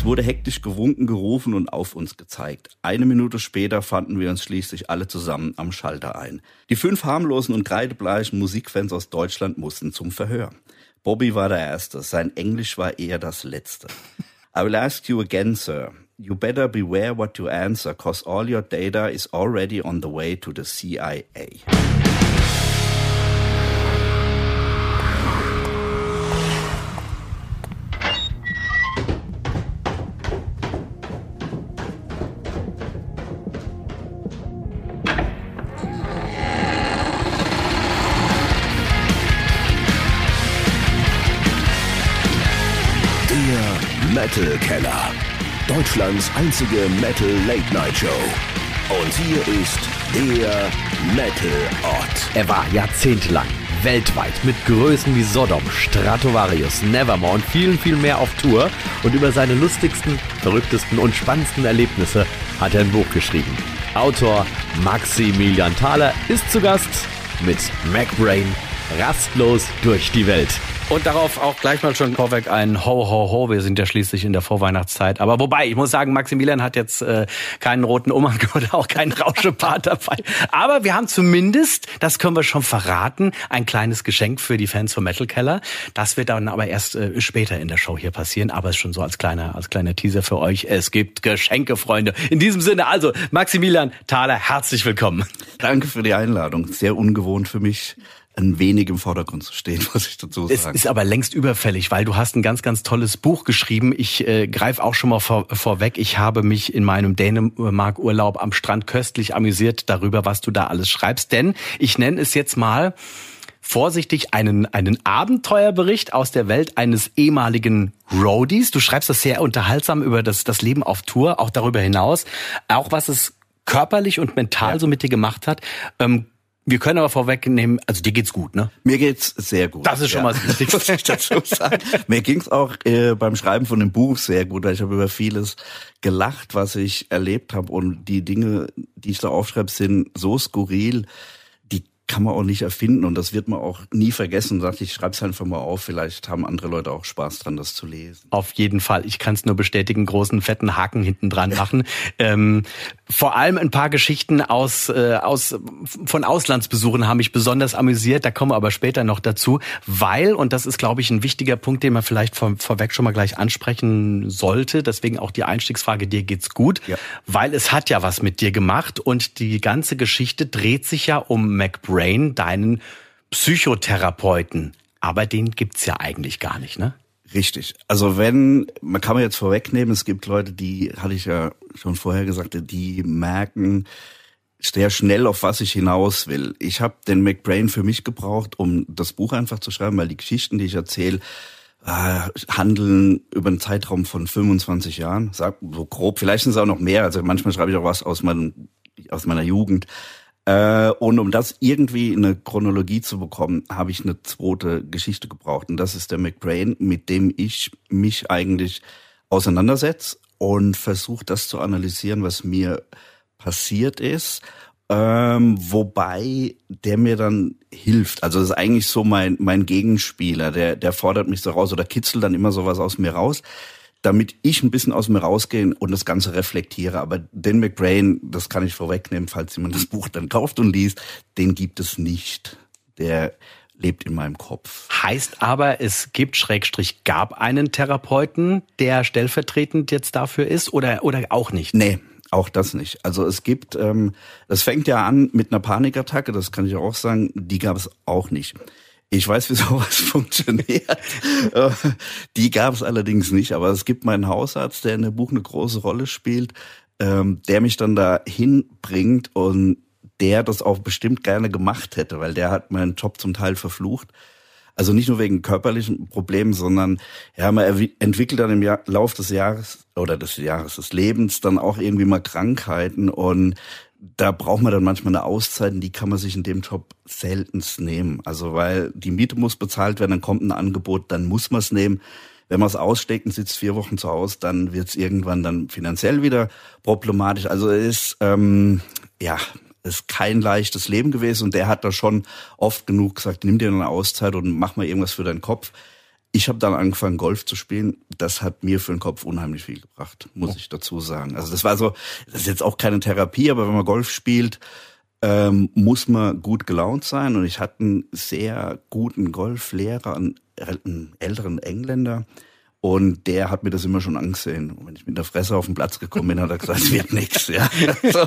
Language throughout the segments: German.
Es wurde hektisch gewunken, gerufen und auf uns gezeigt. Eine Minute später fanden wir uns schließlich alle zusammen am Schalter ein. Die fünf harmlosen und kreidebleichen Musikfans aus Deutschland mussten zum Verhör. Bobby war der Erste, sein Englisch war eher das Letzte. I will ask you again, sir. You better beware what you answer, cause all your data is already on the way to the CIA. Deutschlands einzige Metal Late Night Show. Und hier ist der Metal Ort. Er war jahrzehntelang weltweit mit Größen wie Sodom, Stratovarius, Nevermore und vielen, viel mehr auf Tour. Und über seine lustigsten, verrücktesten und spannendsten Erlebnisse hat er ein Buch geschrieben. Autor Maximilian Thaler ist zu Gast mit MacBrain rastlos durch die Welt. Und darauf auch gleich mal schon vorweg ein Ho, Ho, Ho. Wir sind ja schließlich in der Vorweihnachtszeit. Aber wobei, ich muss sagen, Maximilian hat jetzt äh, keinen roten Umhang oder auch keinen Rauschepart dabei. Aber wir haben zumindest, das können wir schon verraten, ein kleines Geschenk für die Fans von Metal Keller. Das wird dann aber erst äh, später in der Show hier passieren. Aber es ist schon so als kleiner, als kleiner Teaser für euch. Es gibt Geschenke, Freunde. In diesem Sinne, also Maximilian Thaler, herzlich willkommen. Danke für die Einladung. Sehr ungewohnt für mich ein wenig im Vordergrund zu stehen, muss ich dazu sagen. Es ist aber längst überfällig, weil du hast ein ganz, ganz tolles Buch geschrieben. Ich äh, greife auch schon mal vor, vorweg. Ich habe mich in meinem Dänemark-Urlaub am Strand köstlich amüsiert darüber, was du da alles schreibst. Denn ich nenne es jetzt mal vorsichtig einen, einen Abenteuerbericht aus der Welt eines ehemaligen Roadies. Du schreibst das sehr unterhaltsam über das, das Leben auf Tour, auch darüber hinaus. Auch was es körperlich und mental ja. so mit dir gemacht hat. Ähm, wir können aber vorwegnehmen, also dir geht's gut, ne? Mir geht's sehr gut. Das ist schon ja. mal das Wichtigste. Muss ich dazu sagen. Mir ging's auch äh, beim Schreiben von dem Buch sehr gut, weil ich habe über vieles gelacht, was ich erlebt habe und die Dinge, die ich da aufschreibe, sind so skurril kann man auch nicht erfinden und das wird man auch nie vergessen. Sagt ich schreibe es einfach mal auf. Vielleicht haben andere Leute auch Spaß dran, das zu lesen. Auf jeden Fall. Ich kann es nur bestätigen. Großen fetten Haken hinten dran machen. ähm, vor allem ein paar Geschichten aus äh, aus von Auslandsbesuchen haben mich besonders amüsiert. Da kommen wir aber später noch dazu, weil und das ist glaube ich ein wichtiger Punkt, den man vielleicht vor, vorweg schon mal gleich ansprechen sollte. Deswegen auch die Einstiegsfrage: Dir geht's gut? Ja. Weil es hat ja was mit dir gemacht und die ganze Geschichte dreht sich ja um McBride Brain, deinen Psychotherapeuten. Aber den gibt's ja eigentlich gar nicht, ne? Richtig. Also wenn, man kann man jetzt vorwegnehmen, es gibt Leute, die, hatte ich ja schon vorher gesagt, die merken sehr schnell, auf was ich hinaus will. Ich habe den McBrain für mich gebraucht, um das Buch einfach zu schreiben, weil die Geschichten, die ich erzähle, äh, handeln über einen Zeitraum von 25 Jahren, sag so grob. Vielleicht sind es auch noch mehr. Also manchmal schreibe ich auch was aus, meinem, aus meiner Jugend. Äh, und um das irgendwie in eine Chronologie zu bekommen, habe ich eine zweite Geschichte gebraucht. Und das ist der McBrain, mit dem ich mich eigentlich auseinandersetze und versuche das zu analysieren, was mir passiert ist. Ähm, wobei der mir dann hilft. Also das ist eigentlich so mein, mein Gegenspieler, der, der fordert mich so raus oder kitzelt dann immer sowas aus mir raus damit ich ein bisschen aus mir rausgehe und das Ganze reflektiere. Aber den McBrain, das kann ich vorwegnehmen, falls jemand das Buch dann kauft und liest, den gibt es nicht. Der lebt in meinem Kopf. Heißt aber, es gibt Schrägstrich gab einen Therapeuten, der stellvertretend jetzt dafür ist oder oder auch nicht? Nee, auch das nicht. Also es gibt, ähm, das fängt ja an mit einer Panikattacke, das kann ich auch sagen, die gab es auch nicht. Ich weiß, wie sowas funktioniert. Äh, die gab es allerdings nicht, aber es gibt meinen Hausarzt, der in dem Buch eine große Rolle spielt, ähm, der mich dann da hinbringt und der das auch bestimmt gerne gemacht hätte, weil der hat meinen Job zum Teil verflucht. Also nicht nur wegen körperlichen Problemen, sondern ja, man entwickelt dann im Jahr, Lauf des Jahres oder des Jahres des Lebens dann auch irgendwie mal Krankheiten und da braucht man dann manchmal eine Auszeit und die kann man sich in dem Job seltenst nehmen. Also weil die Miete muss bezahlt werden, dann kommt ein Angebot, dann muss man es nehmen. Wenn man es aussteckt und sitzt vier Wochen zu Hause, dann wird es irgendwann dann finanziell wieder problematisch. Also es ist ähm, ja ist kein leichtes Leben gewesen und der hat da schon oft genug gesagt, nimm dir eine Auszeit und mach mal irgendwas für deinen Kopf. Ich habe dann angefangen, Golf zu spielen. Das hat mir für den Kopf unheimlich viel gebracht, muss oh. ich dazu sagen. Also das war so, das ist jetzt auch keine Therapie, aber wenn man Golf spielt, ähm, muss man gut gelaunt sein. Und ich hatte einen sehr guten Golflehrer, einen, einen älteren Engländer, und der hat mir das immer schon angesehen. Und wenn ich mit der Fresse auf den Platz gekommen bin, hat er gesagt, es wird nichts. Ja. So,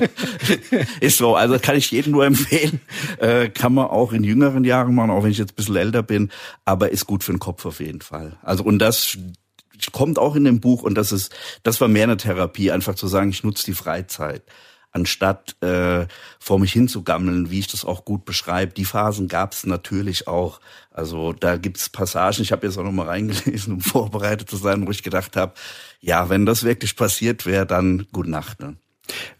ist so. Also kann ich jedem nur empfehlen. Äh, kann man auch in jüngeren Jahren machen, auch wenn ich jetzt ein bisschen älter bin. Aber ist gut für den Kopf auf jeden Fall. Also und das kommt auch in dem Buch und das ist, das war mehr eine Therapie, einfach zu sagen, ich nutze die Freizeit anstatt äh, vor mich hinzugammeln, wie ich das auch gut beschreibe. Die Phasen gab es natürlich auch. Also da gibt's Passagen, ich habe jetzt auch noch mal reingelesen, um vorbereitet zu sein, wo ich gedacht habe, ja, wenn das wirklich passiert wäre, dann gute Nacht. Ne?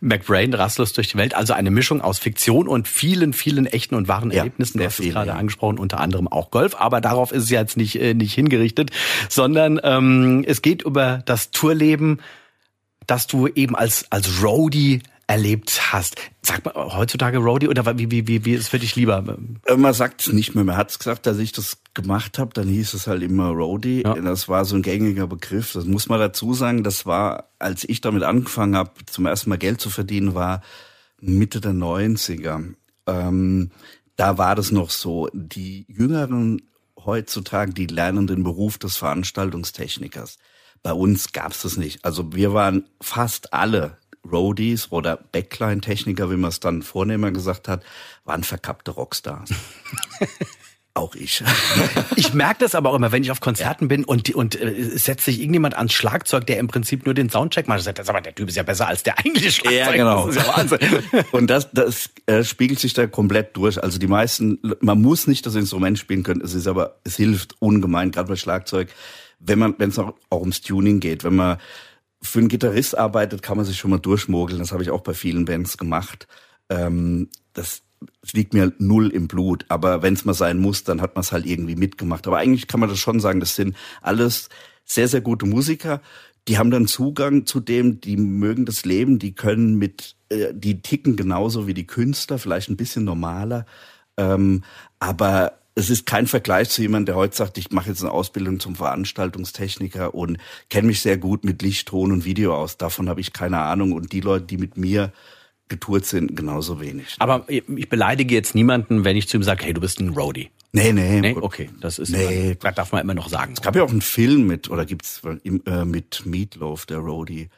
McBrain, rastlos durch die Welt, also eine Mischung aus Fiktion und vielen, vielen echten und wahren ja, Erlebnissen. Der ist gerade ja. angesprochen, unter anderem auch Golf, aber darauf ist es jetzt nicht, äh, nicht hingerichtet, sondern ähm, es geht über das Tourleben, das du eben als, als Roadie erlebt hast. Sagt man heutzutage Roadie oder wie, wie, wie, wie ist für dich lieber? Äh, man sagt es nicht mehr. Man hat es gesagt, dass ich das gemacht habe, dann hieß es halt immer Roadie. Ja. Das war so ein gängiger Begriff. Das muss man dazu sagen. Das war, als ich damit angefangen habe, zum ersten Mal Geld zu verdienen, war Mitte der 90er. Ähm, da war das noch so. Die Jüngeren heutzutage, die lernen den Beruf des Veranstaltungstechnikers. Bei uns gab's das nicht. Also wir waren fast alle Roadies oder Backline-Techniker, wie man es dann vornehmer gesagt hat, waren verkappte Rockstars. Auch ich. ich merke das aber auch immer, wenn ich auf Konzerten bin und, und äh, setzt sich irgendjemand ans Schlagzeug, der im Prinzip nur den Soundcheck macht. Sagt, das aber der Typ ist ja besser als der eigentliche Schlagzeug. Ja, genau. Das ist ja Wahnsinn. und das, das äh, spiegelt sich da komplett durch. Also die meisten, man muss nicht das Instrument spielen können, es ist aber, es hilft ungemein, gerade bei Schlagzeug, wenn man, wenn es auch, auch ums Tuning geht, wenn man für einen Gitarrist arbeitet, kann man sich schon mal durchmogeln. Das habe ich auch bei vielen Bands gemacht. Ähm, das, liegt mir null im Blut. Aber wenn es mal sein muss, dann hat man es halt irgendwie mitgemacht. Aber eigentlich kann man das schon sagen, das sind alles sehr, sehr gute Musiker. Die haben dann Zugang zu dem, die mögen das Leben, die können mit, äh, die ticken genauso wie die Künstler, vielleicht ein bisschen normaler. Ähm, aber es ist kein Vergleich zu jemandem, der heute sagt, ich mache jetzt eine Ausbildung zum Veranstaltungstechniker und kenne mich sehr gut mit Licht, Ton und Video aus. Davon habe ich keine Ahnung. Und die Leute, die mit mir getourt sind, genauso wenig. Aber ich beleidige jetzt niemanden, wenn ich zu ihm sage, hey, du bist ein Roadie. Nee, nee. nee? Okay, das ist nee. Das darf man immer noch sagen. Es gab ja auch einen Film mit, oder gibt's äh, mit Meatloaf, der Roadie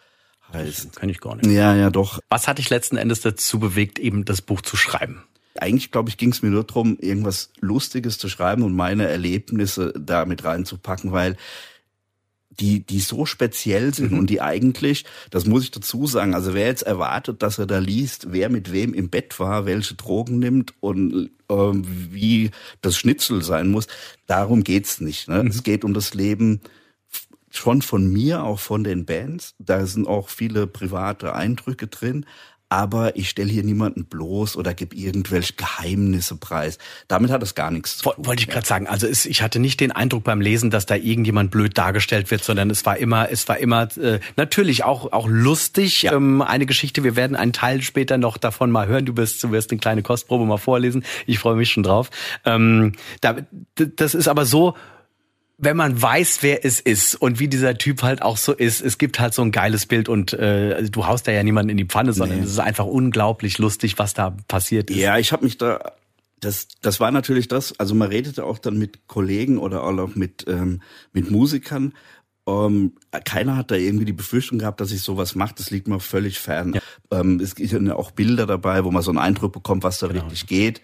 heißt. Kenn ich gar nicht. Ja, ja, doch. Was hat dich letzten Endes dazu bewegt, eben das Buch zu schreiben? Eigentlich, glaube ich, ging es mir nur darum, irgendwas Lustiges zu schreiben und meine Erlebnisse da mit reinzupacken, weil die, die so speziell sind mhm. und die eigentlich, das muss ich dazu sagen, also wer jetzt erwartet, dass er da liest, wer mit wem im Bett war, welche Drogen nimmt und ähm, wie das Schnitzel sein muss, darum geht's nicht. Ne? Mhm. Es geht um das Leben schon von mir, auch von den Bands. Da sind auch viele private Eindrücke drin, aber ich stelle hier niemanden bloß oder gebe irgendwelche Geheimnisse preis. Damit hat es gar nichts zu tun. Wollte ich gerade sagen. Also ich hatte nicht den Eindruck beim Lesen, dass da irgendjemand blöd dargestellt wird, sondern es war immer, es war immer äh, natürlich auch auch lustig. Ja. Ähm, eine Geschichte. Wir werden einen Teil später noch davon mal hören. Du wirst, du wirst eine kleine Kostprobe mal vorlesen. Ich freue mich schon drauf. Ähm, da, das ist aber so wenn man weiß, wer es ist und wie dieser Typ halt auch so ist, es gibt halt so ein geiles Bild und äh, also du haust da ja niemanden in die Pfanne, sondern nee. es ist einfach unglaublich lustig, was da passiert ist. Ja, ich habe mich da das, das war natürlich das, also man redete auch dann mit Kollegen oder auch mit, ähm, mit Musikern. Ähm, keiner hat da irgendwie die Befürchtung gehabt, dass ich sowas mache. Das liegt mir völlig fern. Ja. Ähm, es gibt ja auch Bilder dabei, wo man so einen Eindruck bekommt, was da genau. wirklich geht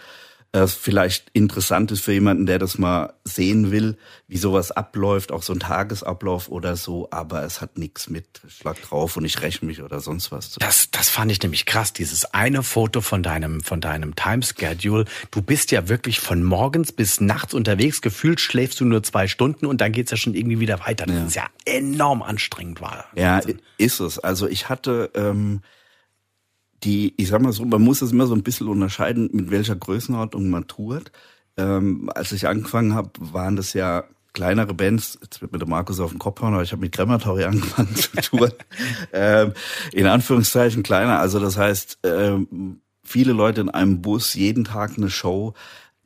äh, vielleicht interessant ist für jemanden, der das mal sehen will, wie sowas abläuft, auch so ein Tagesablauf oder so, aber es hat nichts mit Schlag drauf und ich räche mich oder sonst was. Das, das fand ich nämlich krass, dieses eine Foto von deinem, von deinem Timeschedule. Du bist ja wirklich von morgens bis nachts unterwegs, gefühlt schläfst du nur zwei Stunden und dann geht's ja schon irgendwie wieder weiter. Das ja. ist ja enorm anstrengend war. Ja, ist es. Also ich hatte, ähm, die, ich sag mal so, man muss es immer so ein bisschen unterscheiden, mit welcher Größenordnung man tourt. Ähm, als ich angefangen habe, waren das ja kleinere Bands, jetzt wird mir der Markus auf den Kopf hauen, aber ich habe mit Krematori angefangen zu touren. ähm, in Anführungszeichen kleiner. Also das heißt, ähm, viele Leute in einem Bus, jeden Tag eine Show.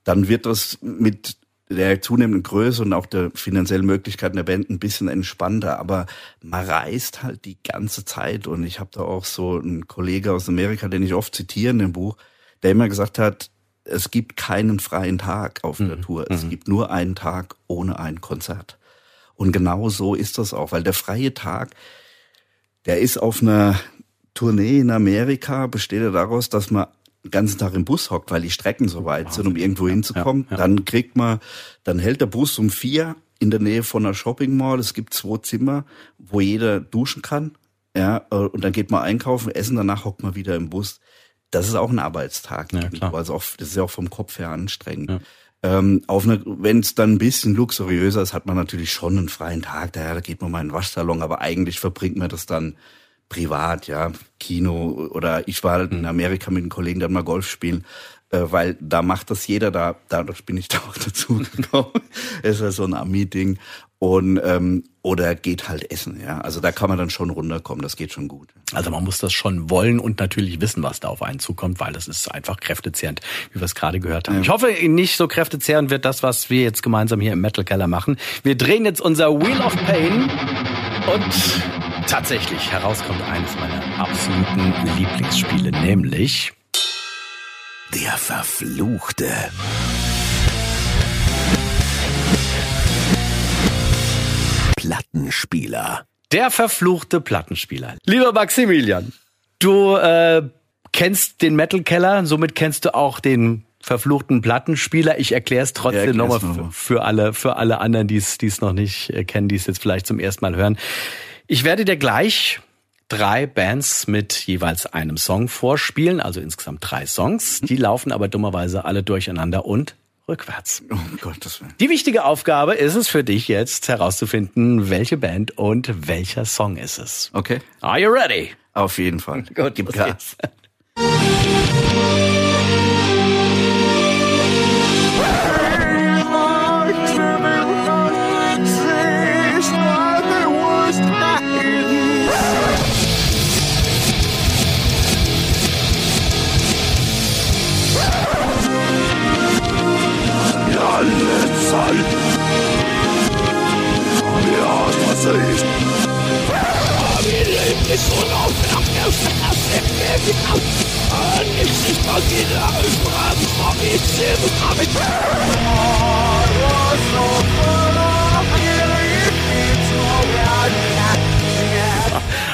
Dann wird das mit der zunehmenden Größe und auch der finanziellen Möglichkeiten der Band ein bisschen entspannter, aber man reist halt die ganze Zeit und ich habe da auch so einen Kollege aus Amerika, den ich oft zitiere in dem Buch, der immer gesagt hat, es gibt keinen freien Tag auf der mhm. Tour. Es mhm. gibt nur einen Tag ohne ein Konzert. Und genau so ist das auch, weil der freie Tag, der ist auf einer Tournee in Amerika, besteht er daraus, dass man den ganzen Tag im Bus hockt, weil die Strecken so weit sind, um irgendwo hinzukommen. Ja, ja. Dann kriegt man, dann hält der Bus um vier in der Nähe von einer Shopping Mall. Es gibt zwei Zimmer, wo jeder duschen kann. Ja, und dann geht man einkaufen, essen, danach hockt man wieder im Bus. Das ist auch ein Arbeitstag. Ja, klar. Also auch, das ist ja auch vom Kopf her anstrengend. Ja. Ähm, wenn es dann ein bisschen luxuriöser ist, hat man natürlich schon einen freien Tag. Da, da geht man mal in den Waschsalon, aber eigentlich verbringt man das dann privat, ja, Kino oder ich war in mhm. Amerika mit einem Kollegen dann mal Golf spielen, äh, weil da macht das jeder, da dadurch bin ich da auch dazu gekommen. es ist ja so ein Ami-Ding und ähm, oder geht halt essen, ja. Also da kann man dann schon runterkommen, das geht schon gut. Also man muss das schon wollen und natürlich wissen, was da auf einen zukommt, weil das ist einfach kräftezehrend, wie wir es gerade gehört haben. Ja. Ich hoffe, nicht so kräftezehrend wird das, was wir jetzt gemeinsam hier im Metal Keller machen. Wir drehen jetzt unser Wheel of Pain und tatsächlich herauskommt eines meiner absoluten Lieblingsspiele, nämlich der Verfluchte. Plattenspieler. Der verfluchte Plattenspieler. Lieber Maximilian, du äh, kennst den Metal Keller, somit kennst du auch den verfluchten Plattenspieler. Ich erkläre es trotzdem ja, nochmal für, für, alle, für alle anderen, die es noch nicht äh, kennen, die es jetzt vielleicht zum ersten Mal hören. Ich werde dir gleich drei Bands mit jeweils einem Song vorspielen, also insgesamt drei Songs. Die laufen aber dummerweise alle durcheinander und rückwärts. Oh Gottes Willen. Die wichtige Aufgabe ist es für dich jetzt herauszufinden, welche Band und welcher Song ist es. Okay. Are you ready? Auf jeden Fall. Gut, gib Gas.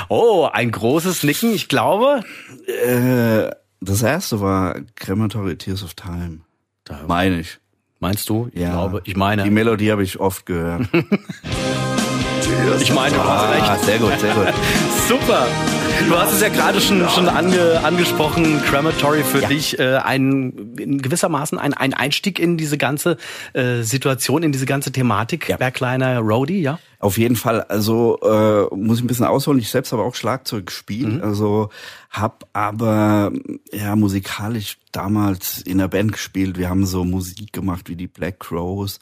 Oh, ein großes Nicken, ich glaube. Äh, das erste war Crematory Tears of Time. Da meine ich. Meinst du? Ich ja. glaube, ich meine. Die Melodie habe ich oft gehört. ich meine, du hast ah, recht. Sehr gut, sehr gut. Super. Du hast es ja gerade schon, schon ange, angesprochen, Crematory für ja. dich äh, ein in gewissermaßen ein, ein Einstieg in diese ganze äh, Situation, in diese ganze Thematik. Ja. Bergleiner Roadie, ja? Auf jeden Fall. Also äh, muss ich ein bisschen ausholen. Ich selbst habe auch Schlagzeug gespielt. Mhm. Also hab aber ja musikalisch damals in der Band gespielt. Wir haben so Musik gemacht wie die Black Crows.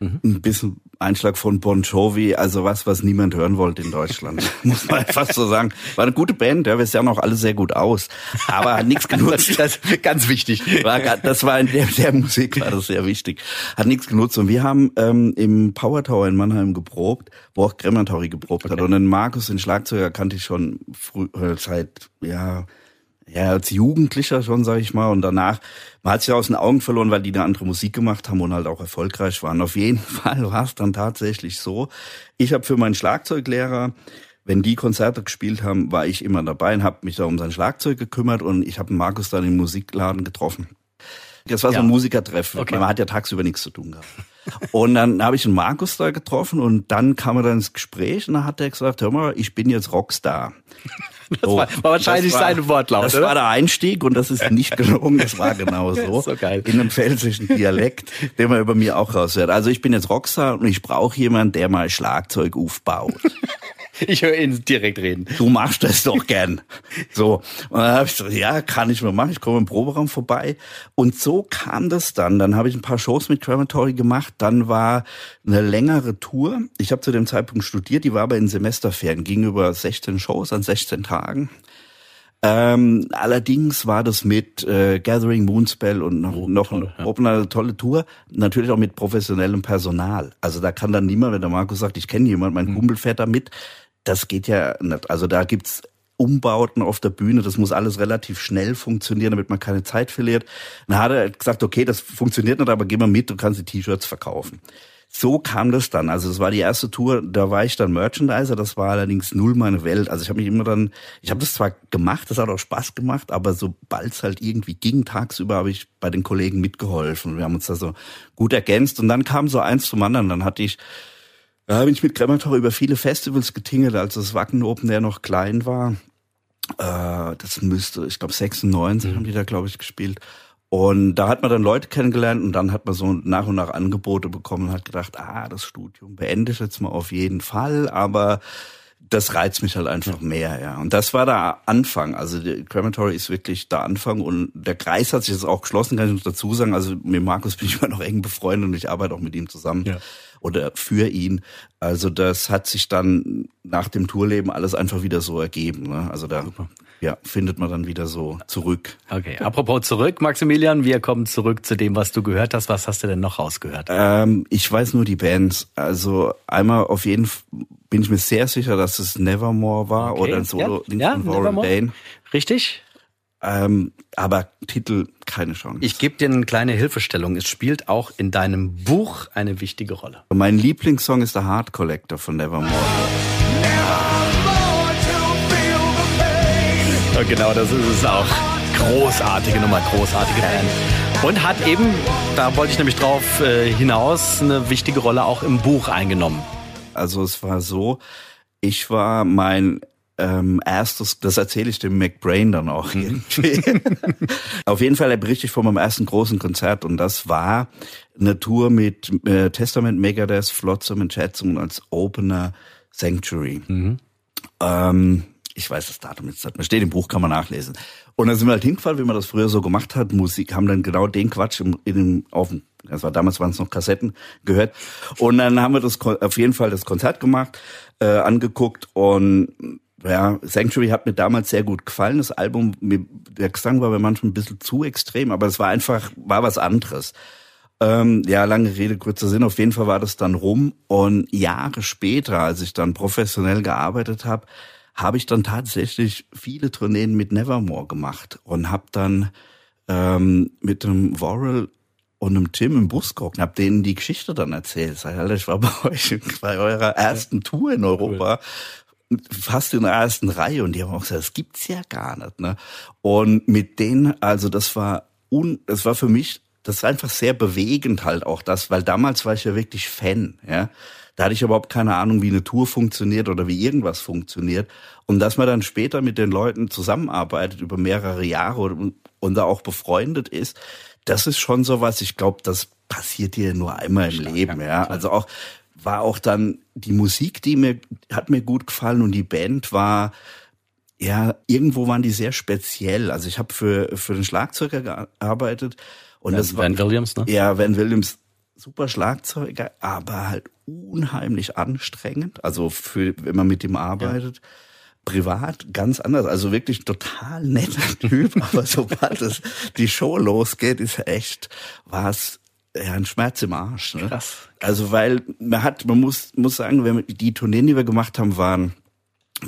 Mhm. Ein bisschen Einschlag von Bon Jovi, also was, was niemand hören wollte in Deutschland, muss man fast so sagen. War eine gute Band, ja, wir sehen auch alle sehr gut aus, aber hat nichts genutzt. das, ganz wichtig. War, das war in der, der Musik war das sehr wichtig. Hat nichts genutzt und wir haben ähm, im Power Tower in Mannheim geprobt, wo auch Crematory geprobt okay. hat und den Markus, den Schlagzeuger, kannte ich schon früh, äh, seit, ja, ja, als Jugendlicher schon, sag ich mal. Und danach, man hat sich aus den Augen verloren, weil die eine andere Musik gemacht haben und halt auch erfolgreich waren. Auf jeden Fall war es dann tatsächlich so. Ich habe für meinen Schlagzeuglehrer, wenn die Konzerte gespielt haben, war ich immer dabei und habe mich da um sein Schlagzeug gekümmert und ich habe Markus dann im Musikladen getroffen. Das war so ein Musikertreffen. Okay. Man hat ja tagsüber nichts zu tun gehabt. Und dann habe ich einen Markus da getroffen und dann kam er dann ins Gespräch und dann hat er gesagt, hör mal, ich bin jetzt Rockstar. Das so, war, war wahrscheinlich war, sein Wortlaut. Das oder? war der Einstieg und das ist nicht gelungen. Das war genau so. so geil. In einem pfälzischen Dialekt, den man über mir auch raushört. Also ich bin jetzt Rockstar und ich brauche jemanden, der mal Schlagzeug aufbaut. Ich höre ihn direkt reden. Du machst das doch gern. So. Und dann habe ich gesagt, ja, kann ich mal machen. Ich komme im Proberaum vorbei. Und so kam das dann. Dann habe ich ein paar Shows mit Crematory gemacht. Dann war eine längere Tour. Ich habe zu dem Zeitpunkt studiert. Die war aber in Semesterferien. Ging über 16 Shows an 16 Tagen. Ähm, allerdings war das mit äh, Gathering Moonspell und noch, Oh, noch toll, ja. Open eine tolle Tour. Natürlich auch mit professionellem Personal. Also da kann dann niemand, wenn der Markus sagt, ich kenne jemanden, mein Mhm. Kumpel fährt da mit. Das geht ja nicht. Also da gibt's Umbauten auf der Bühne. Das muss alles relativ schnell funktionieren, damit man keine Zeit verliert. Dann hat er gesagt, okay, das funktioniert nicht, aber geh mal mit, du kannst die T-Shirts verkaufen. So kam das dann. Also es war die erste Tour, da war ich dann Merchandiser, das war allerdings null meine Welt. Also ich habe mich immer dann, ich habe das zwar gemacht, das hat auch Spaß gemacht, aber sobald es halt irgendwie ging, tagsüber habe ich bei den Kollegen mitgeholfen. Wir haben uns da so gut ergänzt und dann kam so eins zum anderen. Dann hatte ich, da bin ich mit Kremator über viele Festivals getingelt, als das Wacken Open Air noch klein war. Äh, das müsste, ich glaube 96 haben die da, glaube ich, gespielt. Und da hat man dann Leute kennengelernt und dann hat man so nach und nach Angebote bekommen und hat gedacht, ah, das Studium beende ich jetzt mal auf jeden Fall, aber das reizt mich halt einfach mehr, ja. Und das war der Anfang. Also die Crematory ist wirklich der Anfang und der Kreis hat sich jetzt auch geschlossen, kann ich noch dazu sagen. Also mit Markus bin ich immer noch eng befreundet und ich arbeite auch mit ihm zusammen Ja. Oder für ihn. Also das hat sich dann nach dem Tourleben alles einfach wieder so ergeben. Ne? Also da ja, findet man dann wieder so zurück. Okay, apropos zurück, Maximilian, wir kommen zurück zu dem, was du gehört hast. Was hast du denn noch rausgehört? Ähm, ich weiß nur die Bands. Also einmal auf jeden Fall bin ich mir sehr sicher, dass es Nevermore war Okay, oder ein Solo ja, ja, von Warren Nevermore. Dane. Richtig? Ähm, aber Titel keine Chance. Ich gebe dir eine kleine Hilfestellung. Es spielt auch in deinem Buch eine wichtige Rolle. mein Lieblingssong ist der Heart Collector von Nevermore. Ja, genau, das ist es auch. Großartige Nummer, großartige Band. Und hat eben, da wollte ich nämlich drauf äh, hinaus, eine wichtige Rolle auch im Buch eingenommen. Also es war so, ich war mein ähm, erstes, das erzähle ich dem McBrain dann auch irgendwie. Auf jeden Fall, er berichtet von meinem ersten großen Konzert und das war eine Tour mit äh, Testament, Megadeth, Flotsam und Jetsam und als Opener Sanctuary. Ähm, ich weiß das Datum jetzt nicht mehr. Steht im Buch, kann man nachlesen. Und dann sind wir halt hingefahren, wie man das früher so gemacht hat. Musik haben dann genau den Quatsch im, in dem, auf dem, das war damals waren es noch Kassetten, gehört. Und dann haben wir das auf jeden Fall das Konzert gemacht, äh, angeguckt und ja, Sanctuary hat mir damals sehr gut gefallen. Das Album, der Gesang war mir manchmal ein bisschen zu extrem, aber es war einfach, war was anderes. Ähm, ja, lange Rede, kurzer Sinn. Auf jeden Fall war das dann rum. Und Jahre später, als ich dann professionell gearbeitet habe, habe ich dann tatsächlich viele Tourneen mit Nevermore gemacht und habe dann ähm, mit dem Worrell und einem Tim im Bus geguckt und habe denen die Geschichte dann erzählt. Sag, Alter, ich war bei euch bei eurer ersten Tour in Europa. Fast in der ersten Reihe und die haben auch gesagt, das gibt's ja gar nicht, ne? Und mit denen, also das war un, das war für mich, das war einfach sehr bewegend halt auch das, weil damals war ich ja wirklich Fan, ja. Da hatte ich überhaupt keine Ahnung, wie eine Tour funktioniert oder wie irgendwas funktioniert. Und dass man dann später mit den Leuten zusammenarbeitet über mehrere Jahre und, und da auch befreundet ist, das ist schon so was, ich glaube, das passiert dir nur einmal im Leben, ja. Also auch, war auch dann die Musik, die mir, hat mir gut gefallen und die Band war, ja, irgendwo waren die sehr speziell. Also ich habe für, für den Schlagzeuger gearbeitet und Van- das war, Van Williams, ne? Ja, Van Williams, super Schlagzeuger, aber halt unheimlich anstrengend. Also für, wenn man mit ihm arbeitet. Privat ganz anders, also wirklich total netter Typ, aber sobald es die Show losgeht, ist echt, war es ja ein Schmerz im Arsch. Ne? Krass. Also weil man hat, man muss muss sagen, wenn die Tourneen, die wir gemacht haben, waren,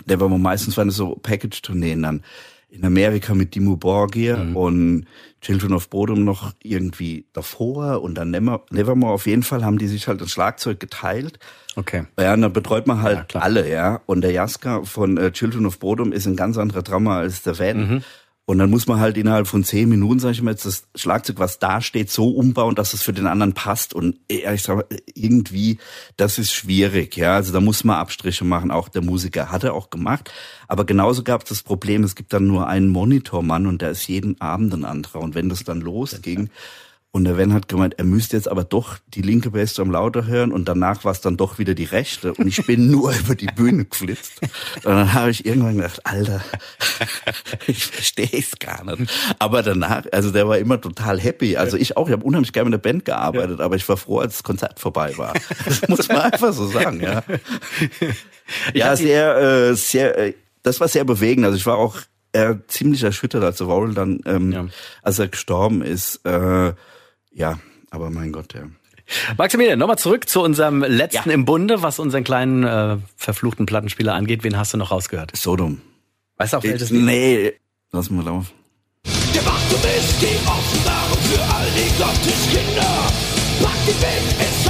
der war meistens waren es so Package-Tourneen dann in Amerika mit Dimmu Borgir und Children of Bodom noch irgendwie davor und dann Never, Nevermore. Auf jeden Fall haben die sich halt das Schlagzeug geteilt. Okay. Ja, und dann betreut man halt Ja, alle, ja. Und der Jaska von äh, Children of Bodom ist ein ganz anderer Drummer als der Van. Mhm. Und dann muss man halt innerhalb von zehn Minuten, sag ich mal, jetzt das Schlagzeug, was da steht, so umbauen, dass es für den anderen passt. Und äh, ich sag mal, irgendwie, das ist schwierig, ja. Also da muss man Abstriche machen. Auch der Musiker hat er auch gemacht. Aber genauso gab es das Problem, es gibt dann nur einen Monitormann und der ist jeden Abend ein anderer. Und wenn das dann losging, und der Van hat gemeint, er müsste jetzt aber doch die linke Bassdrum lauter hören und danach war es dann doch wieder die rechte und ich bin nur über die Bühne geflitzt. Und dann habe ich irgendwann gedacht, Alter, ich verstehe es gar nicht. Aber danach, also der war immer total happy. Also ich auch, ich habe unheimlich gerne mit der Band gearbeitet, aber ich war froh, als das Konzert vorbei war. Das muss man einfach so sagen, ja. Ja, sehr, äh, sehr, äh, das war sehr bewegend. Also ich war auch äh, ziemlich erschüttert, als Warhol dann, ähm, ja. als er gestorben ist. Äh, ja, aber mein Gott, ja. Maximilian, nochmal zurück zu unserem letzten ja. im Bunde, was unseren kleinen äh, verfluchten Plattenspieler angeht. Wen hast du noch rausgehört? Sodom. Weißt du auch welches Lied? Nee, lass mal laufen. Der Wachturm ist die Offenbarung für all die Gotteskinder. Pack die Welt, es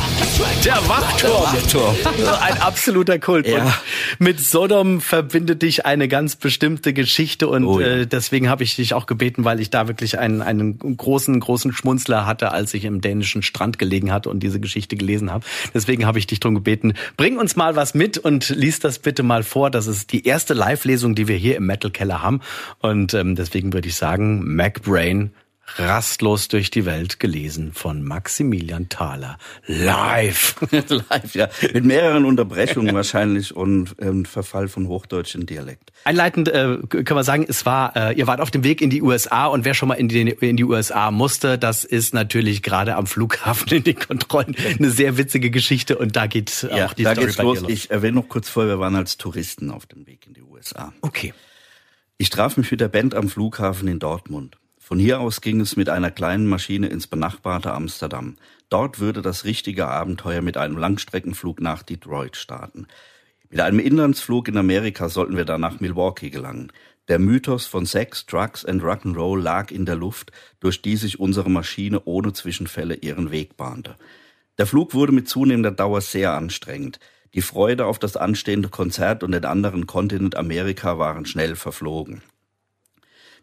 der Wachturm. Wachturm. Ein absoluter Kult. Ja. Und mit Sodom verbindet dich eine ganz bestimmte Geschichte und oh, ja. äh, deswegen habe ich dich auch gebeten, weil ich da wirklich einen, einen großen, großen Schmunzler hatte, als ich im dänischen Strand gelegen hatte und diese Geschichte gelesen habe. Deswegen habe ich dich darum gebeten, bring uns mal was mit und lies das bitte mal vor. Das ist die erste Live-Lesung, die wir hier im Metal Keller haben. Und ähm, deswegen würde ich sagen, MacBrain Rastlos durch die Welt gelesen von Maximilian Thaler. Live. Live, ja. Mit mehreren Unterbrechungen wahrscheinlich und ähm, Verfall von hochdeutschen Dialekt. Einleitend äh, können wir sagen, es war, äh, ihr wart auf dem Weg in die USA und wer schon mal in die, in die USA musste, das ist natürlich gerade am Flughafen in den Kontrollen eine sehr witzige Geschichte und da geht ja, auch die da Story geht's los. los. Ich erwähne noch kurz vor, wir waren als Touristen auf dem Weg in die USA. Okay. Ich traf mich mit der Band am Flughafen in Dortmund. Von hier aus ging es mit einer kleinen Maschine ins benachbarte Amsterdam. Dort würde das richtige Abenteuer mit einem Langstreckenflug nach Detroit starten. Mit einem Inlandsflug in Amerika sollten wir dann nach Milwaukee gelangen. Der Mythos von Sex, Drugs and Rock'n'Roll lag in der Luft, durch die sich unsere Maschine ohne Zwischenfälle ihren Weg bahnte. Der Flug wurde mit zunehmender Dauer sehr anstrengend. Die Freude auf das anstehende Konzert und den anderen Kontinent Amerika waren schnell verflogen.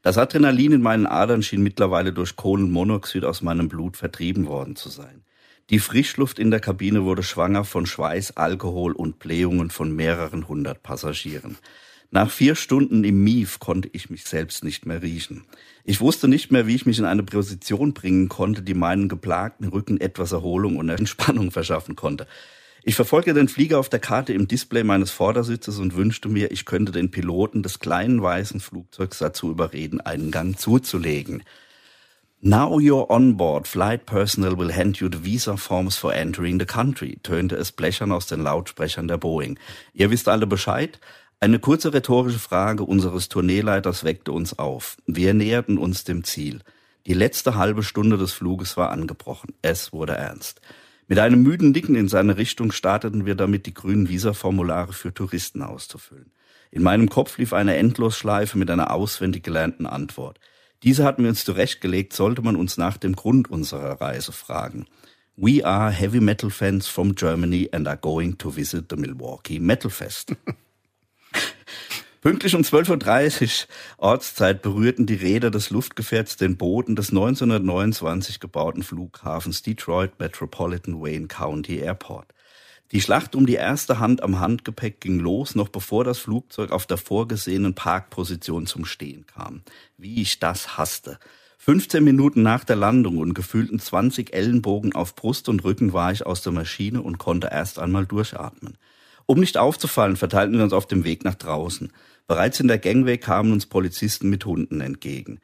Das Adrenalin in meinen Adern schien mittlerweile durch Kohlenmonoxid aus meinem Blut vertrieben worden zu sein. Die Frischluft in der Kabine wurde schwanger von Schweiß, Alkohol und Blähungen von mehreren hundert Passagieren. Nach vier Stunden im Mief konnte ich mich selbst nicht mehr riechen. Ich wusste nicht mehr, wie ich mich in eine Position bringen konnte, die meinen geplagten Rücken etwas Erholung und Entspannung verschaffen konnte. Ich verfolgte den Flieger auf der Karte im Display meines Vordersitzes und wünschte mir, ich könnte den Piloten des kleinen weißen Flugzeugs dazu überreden, einen Gang zuzulegen. Now you're on board. Flight personnel will hand you the visa forms for entering the country, tönte es blechern aus den Lautsprechern der Boeing. Ihr wisst alle Bescheid? Eine kurze rhetorische Frage unseres Tourneeleiters weckte uns auf. Wir näherten uns dem Ziel. Die letzte halbe Stunde des Fluges war angebrochen. Es wurde ernst. Mit einem müden Nicken in seine Richtung starteten wir damit, die grünen Visa-Formulare für Touristen auszufüllen. In meinem Kopf lief eine Endlosschleife mit einer auswendig gelernten Antwort. Diese hatten wir uns zurechtgelegt, sollte man uns nach dem Grund unserer Reise fragen. We are heavy metal fans from Germany and are going to visit the Milwaukee Metal Fest. Pünktlich um 12.30 Uhr Ortszeit berührten die Räder des Luftgefährts den Boden des 1929 gebauten Flughafens Detroit Metropolitan Wayne County Airport. Die Schlacht um die erste Hand am Handgepäck ging los, noch bevor das Flugzeug auf der vorgesehenen Parkposition zum Stehen kam. Wie ich das hasste. 15 Minuten nach der Landung und gefühlten 20 Ellenbogen auf Brust und Rücken war ich aus der Maschine und konnte erst einmal durchatmen. Um nicht aufzufallen, verteilten wir uns auf dem Weg nach draußen. Bereits in der Gangway kamen uns Polizisten mit Hunden entgegen.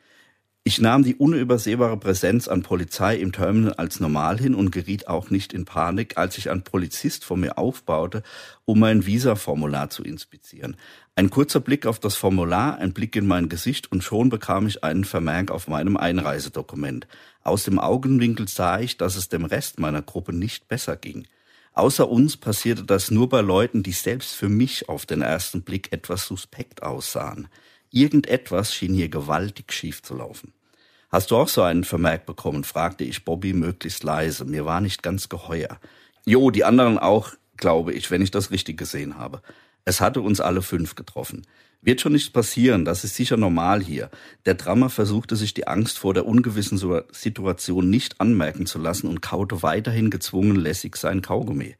Ich nahm die unübersehbare Präsenz an Polizei im Terminal als normal hin und geriet auch nicht in Panik, als sich ein Polizist vor mir aufbaute, um mein Visa-Formular zu inspizieren. Ein kurzer Blick auf das Formular, ein Blick in mein Gesicht und schon bekam ich einen Vermerk auf meinem Einreisedokument. Aus dem Augenwinkel sah ich, dass es dem Rest meiner Gruppe nicht besser ging. Außer uns passierte das nur bei Leuten, die selbst für mich auf den ersten Blick etwas suspekt aussahen. Irgendetwas schien hier gewaltig schief zu laufen. Hast du auch so einen Vermerk bekommen? fragte ich Bobby möglichst leise. Mir war nicht ganz geheuer. Jo, die anderen auch, glaube ich, wenn ich das richtig gesehen habe. Es hatte uns alle fünf getroffen. Wird schon nichts passieren, das ist sicher normal hier. Der Drummer versuchte sich die Angst vor der ungewissen Situation nicht anmerken zu lassen und kaute weiterhin gezwungen lässig sein Kaugummi.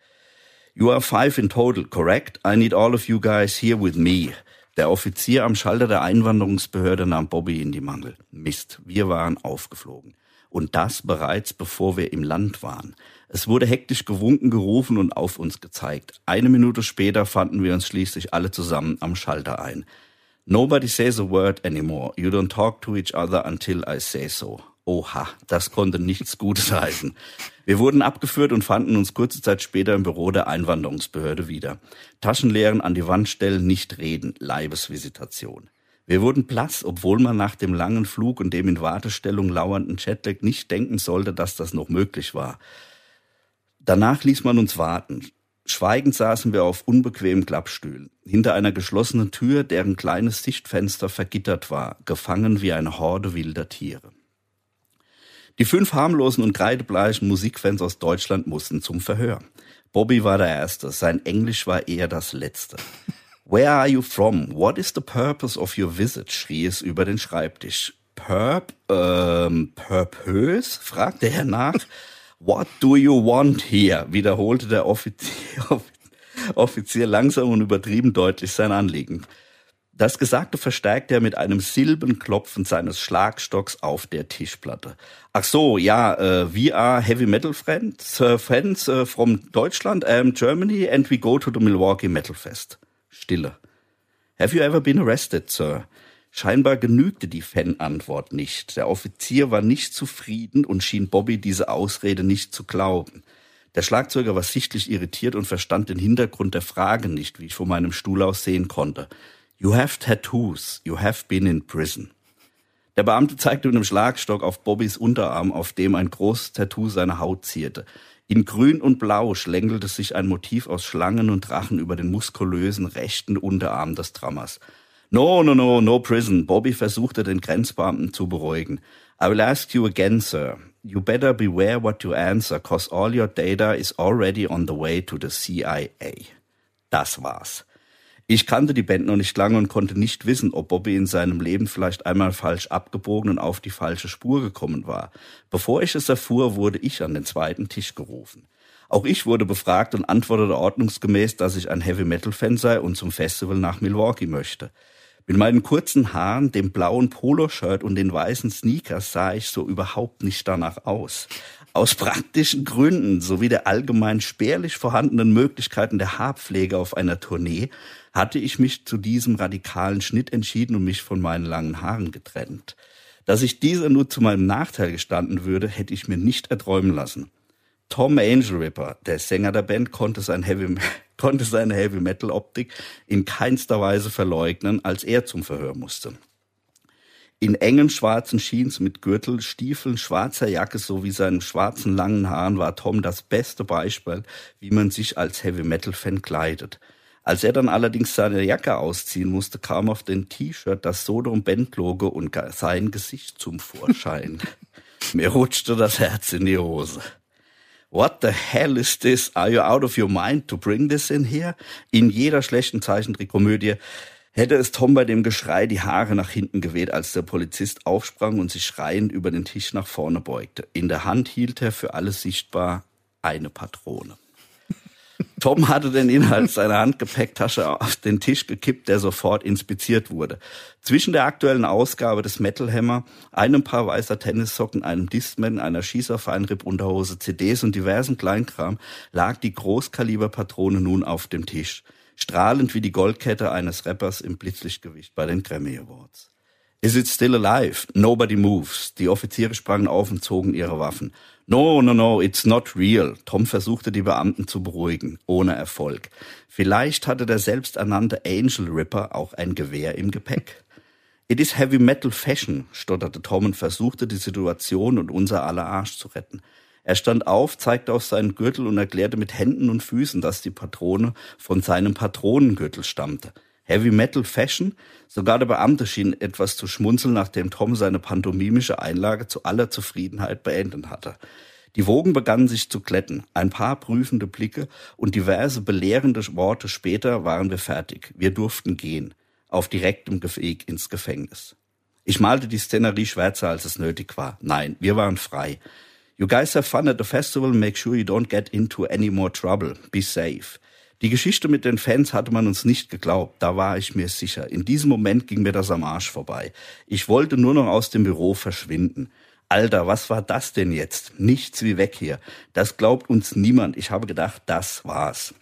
You are five in total, correct? I need all of you guys here with me. Der Offizier am Schalter der Einwanderungsbehörde nahm Bobby in die Mangel. Mist, wir waren aufgeflogen. Und das bereits bevor wir im Land waren. Es wurde hektisch gewunken, gerufen und auf uns gezeigt. Eine Minute später fanden wir uns schließlich alle zusammen am Schalter ein. Nobody says a word anymore. You don't talk to each other until I say so. Oha, das konnte nichts Gutes heißen. Wir wurden abgeführt und fanden uns kurze Zeit später im Büro der Einwanderungsbehörde wieder. Taschenleeren an die Wand stellen, nicht reden, Leibesvisitation. Wir wurden blass, obwohl man nach dem langen Flug und dem in Wartestellung lauernden Jetlag nicht denken sollte, dass das noch möglich war. Danach ließ man uns warten. Schweigend saßen wir auf unbequemen Klappstühlen, hinter einer geschlossenen Tür, deren kleines Sichtfenster vergittert war, gefangen wie eine Horde wilder Tiere. Die fünf harmlosen und kreidebleichen Musikfans aus Deutschland mussten zum Verhör. Bobby war der Erste, sein Englisch war eher das Letzte. Where are you from? What is the purpose of your visit? schrie es über den Schreibtisch. Perp, ähm, purpose? fragte er nach. What do you want here? wiederholte der Offizier, Offizier langsam und übertrieben deutlich sein Anliegen. Das Gesagte verstärkte er mit einem Silbenklopfen seines Schlagstocks auf der Tischplatte. Ach so, ja, uh, we are heavy metal friends, uh, friends uh, from Deutschland and Germany and we go to the Milwaukee Metal Fest. Stille. Have you ever been arrested, sir? Scheinbar genügte die Fan-Antwort nicht. Der Offizier war nicht zufrieden und schien Bobby diese Ausrede nicht zu glauben. Der Schlagzeuger war sichtlich irritiert und verstand den Hintergrund der Frage nicht, wie ich von meinem Stuhl aus sehen konnte. You have tattoos. You have been in prison. Der Beamte zeigte mit einem Schlagstock auf Bobbys Unterarm, auf dem ein großes Tattoo seine Haut zierte. In Grün und Blau schlängelte sich ein Motiv aus Schlangen und Drachen über den muskulösen rechten Unterarm des Drammers. No, no, no, no prison. Bobby versuchte den Grenzbeamten zu beruhigen. I will ask you again, sir. You better beware what you answer, cause all your data is already on the way to the CIA. Das war's. Ich kannte die Band noch nicht lange und konnte nicht wissen, ob Bobby in seinem Leben vielleicht einmal falsch abgebogen und auf die falsche Spur gekommen war. Bevor ich es erfuhr, wurde ich an den zweiten Tisch gerufen. Auch ich wurde befragt und antwortete ordnungsgemäß, dass ich ein Heavy-Metal-Fan sei und zum Festival nach Milwaukee möchte. Mit meinen kurzen Haaren, dem blauen Poloshirt und den weißen Sneakers sah ich so überhaupt nicht danach aus. Aus praktischen Gründen sowie der allgemein spärlich vorhandenen Möglichkeiten der Haarpflege auf einer Tournee hatte ich mich zu diesem radikalen Schnitt entschieden und mich von meinen langen Haaren getrennt. Dass ich dieser nur zu meinem Nachteil gestanden würde, hätte ich mir nicht erträumen lassen. Tom Angel Ripper, der Sänger der Band, konnte, sein Heavy, konnte seine Heavy Metal Optik in keinster Weise verleugnen, als er zum Verhör musste. In engen schwarzen Jeans mit Gürtel, Stiefeln, schwarzer Jacke sowie seinen schwarzen langen Haaren war Tom das beste Beispiel, wie man sich als Heavy Metal Fan kleidet. Als er dann allerdings seine Jacke ausziehen musste, kam auf den T-Shirt das Sodom Band Logo und sein Gesicht zum Vorschein. Mir rutschte das Herz in die Hose. What the hell is this? Are you out of your mind to bring this in here? In jeder schlechten Zeichentrickkomödie hätte es Tom bei dem Geschrei die Haare nach hinten geweht, als der Polizist aufsprang und sich schreiend über den Tisch nach vorne beugte. In der Hand hielt er für alles sichtbar eine Patrone. Tom hatte den Inhalt seiner Handgepäcktasche auf den Tisch gekippt, der sofort inspiziert wurde. Zwischen der aktuellen Ausgabe des Metal Hammer, einem Paar weißer Tennissocken, einem Discman, einer Schießerfeinripp-Unterhose, CDs und diversen Kleinkram lag die Großkaliberpatrone nun auf dem Tisch. Strahlend wie die Goldkette eines Rappers im Blitzlichtgewicht bei den Grammy Awards. Is it still alive? Nobody moves. Die Offiziere sprangen auf und zogen ihre Waffen. No, no, no, it's not real. Tom versuchte die Beamten zu beruhigen, ohne Erfolg. Vielleicht hatte der selbsternannte Angel Ripper auch ein Gewehr im Gepäck. It is heavy metal fashion, stotterte Tom und versuchte die Situation und unser aller Arsch zu retten. Er stand auf, zeigte auf seinen Gürtel und erklärte mit Händen und Füßen, dass die Patrone von seinem Patronengürtel stammte. Heavy Metal Fashion? Sogar der Beamte schien etwas zu schmunzeln, nachdem Tom seine pantomimische Einlage zu aller Zufriedenheit beendet hatte. Die Wogen begannen sich zu glätten. Ein paar prüfende Blicke und diverse belehrende Worte später waren wir fertig. Wir durften gehen. Auf direktem Weg ins Gefängnis. Ich malte die Szenerie schwärzer, als es nötig war. Nein, wir waren frei. You guys have fun at the festival. Make sure you don't get into any more trouble. Be safe. Die Geschichte mit den Fans hatte man uns nicht geglaubt, da war ich mir sicher. In diesem Moment ging mir das am Arsch vorbei. Ich wollte nur noch aus dem Büro verschwinden. Alter, was war das denn jetzt? Nichts wie weg hier. Das glaubt uns niemand. Ich habe gedacht, das war's.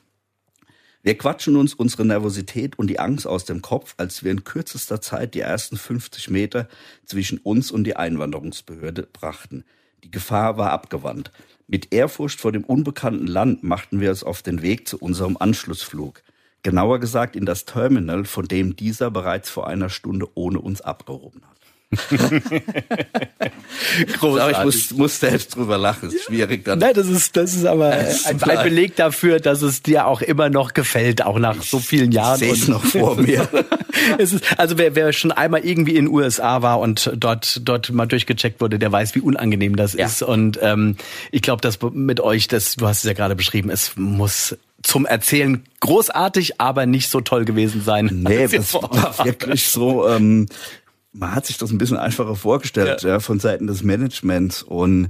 Wir quatschen uns unsere Nervosität und die Angst aus dem Kopf, als wir in kürzester Zeit die ersten 50 Meter zwischen uns und die Einwanderungsbehörde brachten. Die Gefahr war abgewandt. Mit Ehrfurcht vor dem unbekannten Land machten wir es auf den Weg zu unserem Anschlussflug. Genauer gesagt in das Terminal, von dem dieser bereits vor einer Stunde ohne uns abgehoben hat. Großartig. Aber ich muss, muss selbst drüber lachen. Das ist schwierig dann. Nein, das ist, das ist aber das ein, ein, Beleg dafür, dass es dir auch immer noch gefällt, auch nach so vielen Jahren. Ich noch vor mir. es ist, also wer, wer schon einmal irgendwie in den USA war und dort, dort mal durchgecheckt wurde, der weiß, wie unangenehm das ja. ist. Und ähm, ich glaube, dass mit euch, das, du hast es ja gerade beschrieben, es muss zum Erzählen großartig, aber nicht so toll gewesen sein. Nee, das war wirklich so. Ähm, man hat sich das ein bisschen einfacher vorgestellt ja. ja. von Seiten des Managements und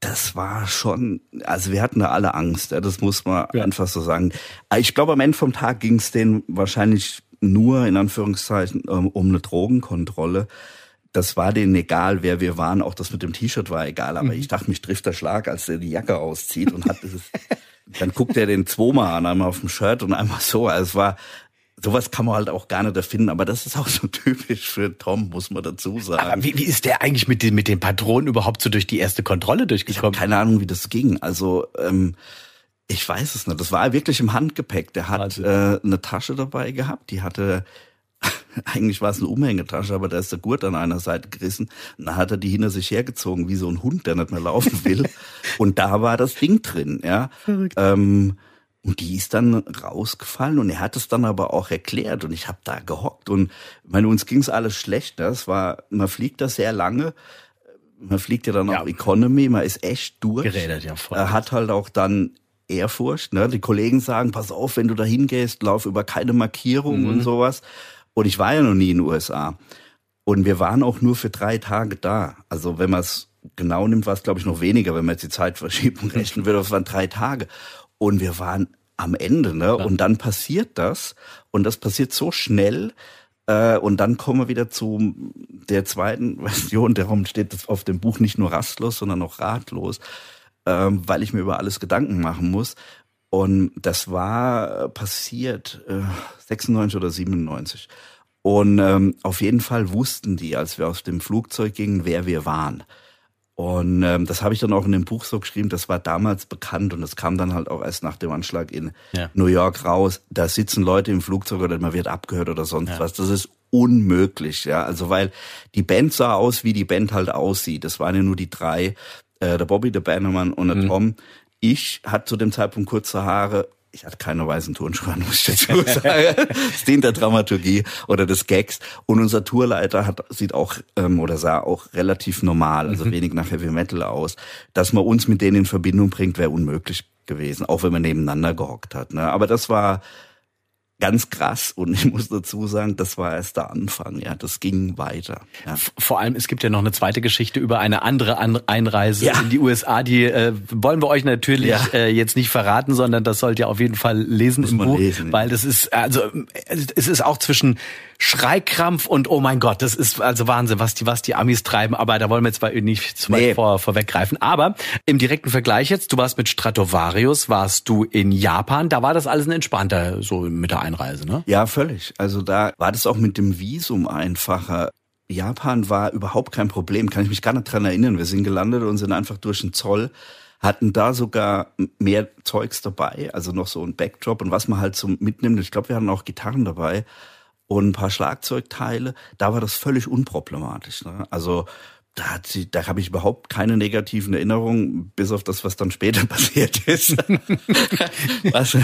das war schon, also wir hatten da alle Angst, ja, das muss man ja. einfach so sagen. Ich glaube, am Ende vom Tag ging es denen wahrscheinlich nur in Anführungszeichen ähm, um eine Drogenkontrolle. Das war denen egal, wer wir waren. Auch das mit dem T-Shirt war egal. Aber mhm. ich dachte, mich trifft der Schlag, als er die Jacke auszieht und hat dieses, dann guckt er den zweimal an, einmal auf dem Shirt und einmal so. Also es war, sowas kann man halt auch gar nicht erfinden, aber das ist auch so typisch für Tom, muss man dazu sagen. Aber wie, wie ist der eigentlich mit den, mit den Patronen überhaupt so durch die erste Kontrolle durchgekommen? Ich keine Ahnung, wie das ging. Also ähm, ich weiß es nicht. Das war wirklich im Handgepäck. Der hat äh, eine Tasche dabei gehabt, die hatte eigentlich war es eine Umhängetasche, aber da ist der Gurt an einer Seite gerissen. Und dann hat er die hinter sich hergezogen, wie so ein Hund, der nicht mehr laufen will. und da war das Ding drin, ja. Verrückt. Ähm, und die ist dann rausgefallen und er hat es dann aber auch erklärt und ich habe da gehockt und meine uns ging's alles schlecht. Das war, man fliegt da sehr lange, man fliegt ja dann ja. auch Economy, man ist echt durch. Geredet ja voll. Er hat halt auch dann Ehrfurcht. Ne? Die Kollegen sagen, pass auf, wenn du da hingehst, lauf über keine Markierung mhm. und sowas. Und ich war ja noch nie in den USA. Und wir waren auch nur für drei Tage da. Also wenn man es genau nimmt, war es, glaube ich, noch weniger, wenn man jetzt die Zeitverschiebung rechnen würde. Es waren drei Tage. Und wir waren am Ende, ne? Ja. Und dann passiert das. Und das passiert so schnell. Äh, und dann kommen wir wieder zu der zweiten Version. Darum steht das auf dem Buch nicht nur rastlos, sondern auch ratlos, äh, weil ich mir über alles Gedanken machen muss. Und das war passiert äh, 96 oder 97. Und ähm, auf jeden Fall wussten die, als wir aus dem Flugzeug gingen, wer wir waren. Und ähm, das habe ich dann auch in dem Buch so geschrieben, das war damals bekannt und es kam dann halt auch erst nach dem Anschlag in ja. New York raus. Da sitzen Leute im Flugzeug oder man wird abgehört oder sonst ja. was. Das ist unmöglich, ja. Also weil die Band sah aus, wie die Band halt aussieht. Das waren ja nur die drei, äh, der Bobby, der Bannerman und der mhm. Tom. Ich hatte zu dem Zeitpunkt kurze Haare ich hatte keine weißen Turnschuhe, muss ich dazu sagen. das dient der Dramaturgie oder des Gags. Und unser Tourleiter hat, sieht auch ähm, oder sah auch relativ normal, also mhm. wenig nach Heavy Metal aus. Dass man uns mit denen in Verbindung bringt, wäre unmöglich gewesen, auch wenn man nebeneinander gehockt hat. Ne? Aber das war ganz krass und ich muss dazu sagen, das war erst der Anfang, ja, das ging weiter. Ja. Vor allem, es gibt ja noch eine zweite Geschichte über eine andere An Einreise ja. in die USA, die äh, wollen wir euch natürlich ja. äh, jetzt nicht verraten, sondern das sollt ihr auf jeden Fall lesen muss im Buch, lesen, weil das ist also es ist auch zwischen Schreikrampf und oh mein Gott, das ist also Wahnsinn, was die was die Amis treiben, aber da wollen wir jetzt mal nicht zu weit nee. vor, vorweggreifen, aber im direkten Vergleich jetzt, du warst mit Stratovarius, warst du in Japan, da war das alles ein entspannter so mit der Einreise, ne? Ja, völlig. Also da war das auch mit dem Visum einfacher. Japan war überhaupt kein Problem, kann ich mich gar nicht dran erinnern. Wir sind gelandet und sind einfach durch den Zoll, hatten da sogar mehr Zeugs dabei, also noch so ein Backdrop und was man halt so mitnimmt. Ich glaube, wir hatten auch Gitarren dabei und ein paar Schlagzeugteile. Da war das völlig unproblematisch. Ne? Also da hat sie, da habe ich überhaupt keine negativen Erinnerungen, bis auf das, was dann später passiert ist. was, äh,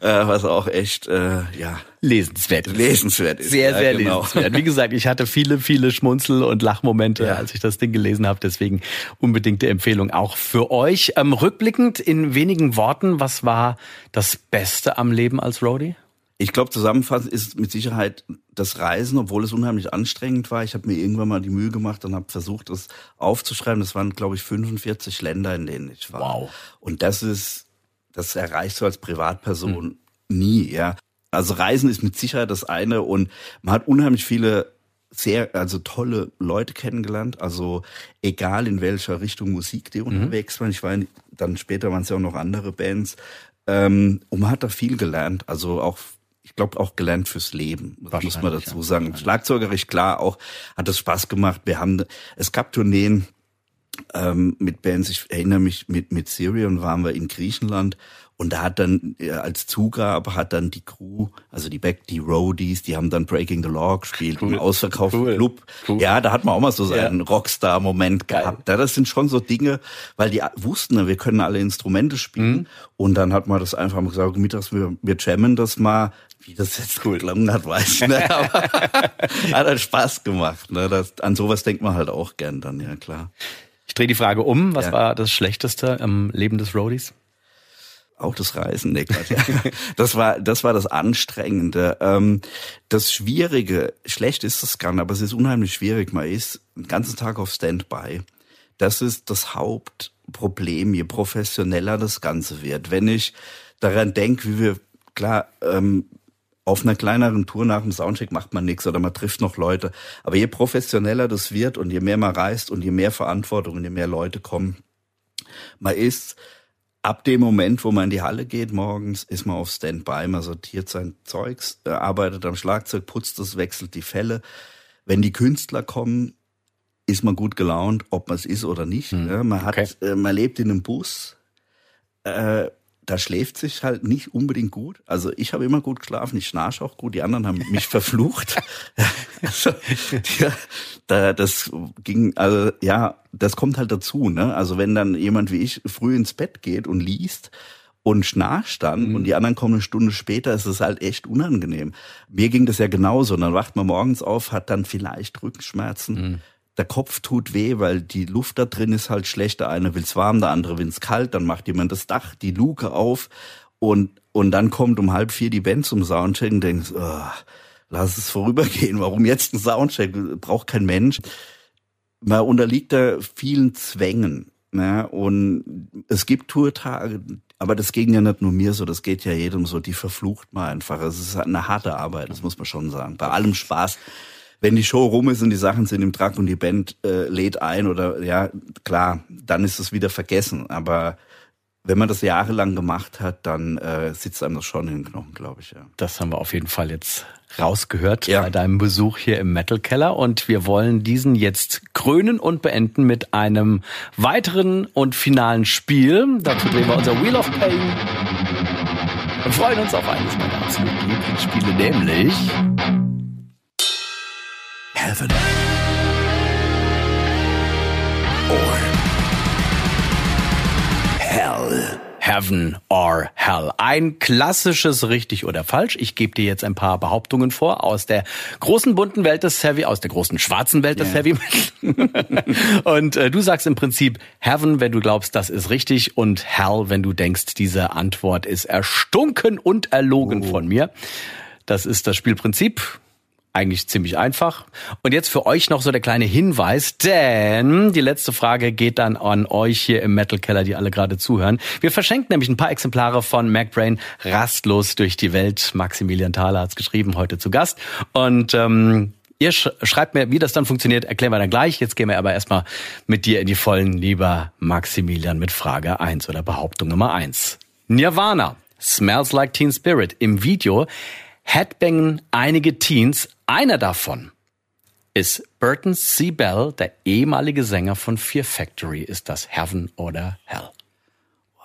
was auch echt, äh, ja. Lesenswert ist. Lesenswert ist. Sehr, ja, sehr genau. lesenswert. Wie gesagt, ich hatte viele, viele Schmunzel- und Lachmomente, ja. als ich das Ding gelesen habe. Deswegen unbedingte Empfehlung auch für euch. Ähm, rückblickend in wenigen Worten, was war das Beste am Leben als Roadie? Ich glaube, zusammenfassend ist mit Sicherheit das Reisen, obwohl es unheimlich anstrengend war. Ich habe mir irgendwann mal die Mühe gemacht und habe versucht, das aufzuschreiben. Das waren, glaube ich, 45 Länder, in denen ich war. Wow. Und das ist, das erreichst du als Privatperson hm. nie, ja. Also Reisen ist mit Sicherheit das eine und man hat unheimlich viele sehr, also tolle Leute kennengelernt. Also egal in welcher Richtung Musik die mhm. unterwegs waren. Ich war dann später waren es ja auch noch andere Bands. Ähm, und man hat da viel gelernt. Also auch ich glaube, auch gelernt fürs Leben, das muss man dazu sagen. Schlagzeugerisch, klar, auch hat es Spaß gemacht. Wir haben, es gab Tourneen ähm, mit Bands, ich erinnere mich, mit, mit Syrian waren wir in Griechenland Und da hat dann als Zugabe hat dann die Crew, also die Back, die Roadies, die haben dann Breaking the Law gespielt cool. im ausverkauften cool. Club. Cool. Ja, da hat man auch mal so seinen ja. Rockstar-Moment gehabt. Ja, das sind schon so Dinge, weil die wussten, wir können alle Instrumente spielen. Mhm. Und dann hat man das einfach mal gesagt, mittags wir, wir jammen das mal. Wie das jetzt cool gelungen hat, weiß ich nicht. Aber hat halt Spaß gemacht. Ne? Das, an sowas denkt man halt auch gern dann, ja klar. Ich drehe die Frage um. Was ja. war das Schlechteste im Leben des Roadies? Auch das Reisen, nee, Quatsch. Das war, das war das Anstrengende. Ähm, das Schwierige, schlecht ist das gar nicht, aber es ist unheimlich schwierig. Man ist den ganzen Tag auf Standby. Das ist das Hauptproblem, je professioneller das Ganze wird. Wenn ich daran denke, wie wir, klar, ähm, auf einer kleineren Tour nach dem Soundcheck macht man nichts oder man trifft noch Leute. Aber je professioneller das wird und je mehr man reist und je mehr Verantwortung und je mehr Leute kommen, man ist ab dem Moment, wo man in die Halle geht morgens, ist man auf Standby, man sortiert sein Zeugs, äh, arbeitet am Schlagzeug, putzt es, wechselt die Fälle. Wenn die Künstler kommen, ist man gut gelaunt, ob man es ist oder nicht. Hm. Man hat, okay. Äh, man lebt in einem Bus. Äh, da schläft sich halt nicht unbedingt gut. Also ich habe immer gut geschlafen, ich schnarche auch gut, die anderen haben mich verflucht. also, ja, da, das ging, also ja, das kommt halt dazu. Ne? Also wenn dann jemand wie ich früh ins Bett geht und liest, und schnarcht dann mhm. und die anderen kommen eine Stunde später, ist es halt echt unangenehm. Mir ging das ja genauso. Und dann wacht man morgens auf, hat dann vielleicht Rückenschmerzen. Mhm der Kopf tut weh, weil die Luft da drin ist halt schlecht. Der eine will's warm, der andere will's kalt. Dann macht jemand das Dach, die Luke auf und und dann kommt um halb vier die Band zum Soundcheck und denkst, oh, lass es vorübergehen. Warum jetzt ein Soundcheck? Braucht kein Mensch. Man unterliegt da vielen Zwängen. Ne? Und es gibt Tourtage, aber das ging ja nicht nur mir so, das geht ja jedem so, die verflucht man einfach. Es ist eine harte Arbeit, das muss man schon sagen. Bei allem Spaß wenn die Show rum ist und die Sachen sind im Truck und die Band äh, lädt ein oder ja, klar, dann ist es wieder vergessen. Aber wenn man das jahrelang gemacht hat, dann äh, sitzt einem das schon in den Knochen, glaube ich. Ja. Das haben wir auf jeden Fall jetzt rausgehört ja. bei deinem Besuch hier im Metal Keller und wir wollen diesen jetzt krönen und beenden mit einem weiteren und finalen Spiel. Dazu drehen wir unser Wheel of Pain und freuen uns auf eines meiner absoluten Lieblingsspiele, nämlich heaven or hell. Heaven or Hell. Ein klassisches richtig oder falsch. Ich gebe dir jetzt ein paar Behauptungen vor aus der großen bunten Welt des Heavy, aus der großen schwarzen Welt des yeah. Heavy und äh, du sagst im Prinzip Heaven, wenn du glaubst, das ist richtig und Hell, wenn du denkst, diese Antwort ist erstunken und erlogen oh. von mir. Das ist das Spielprinzip eigentlich ziemlich einfach. Und jetzt für euch noch so der kleine Hinweis, denn die letzte Frage geht dann an euch hier im Metal Keller, die alle gerade zuhören. Wir verschenken nämlich ein paar Exemplare von MacBrain rastlos durch die Welt. Maximilian Thaler hat's geschrieben, heute zu Gast. Und ähm, Ihr schreibt mir, wie das dann funktioniert, erklären wir dann gleich. Jetzt gehen wir aber erstmal mit dir in die Vollen, lieber Maximilian, mit Frage eins oder Behauptung Nummer eins. Nirvana, Smells Like Teen Spirit. Im Video headbangen einige Teens einer davon ist Burton C. Bell, der ehemalige Sänger von Fear Factory. Ist das Heaven oder Hell?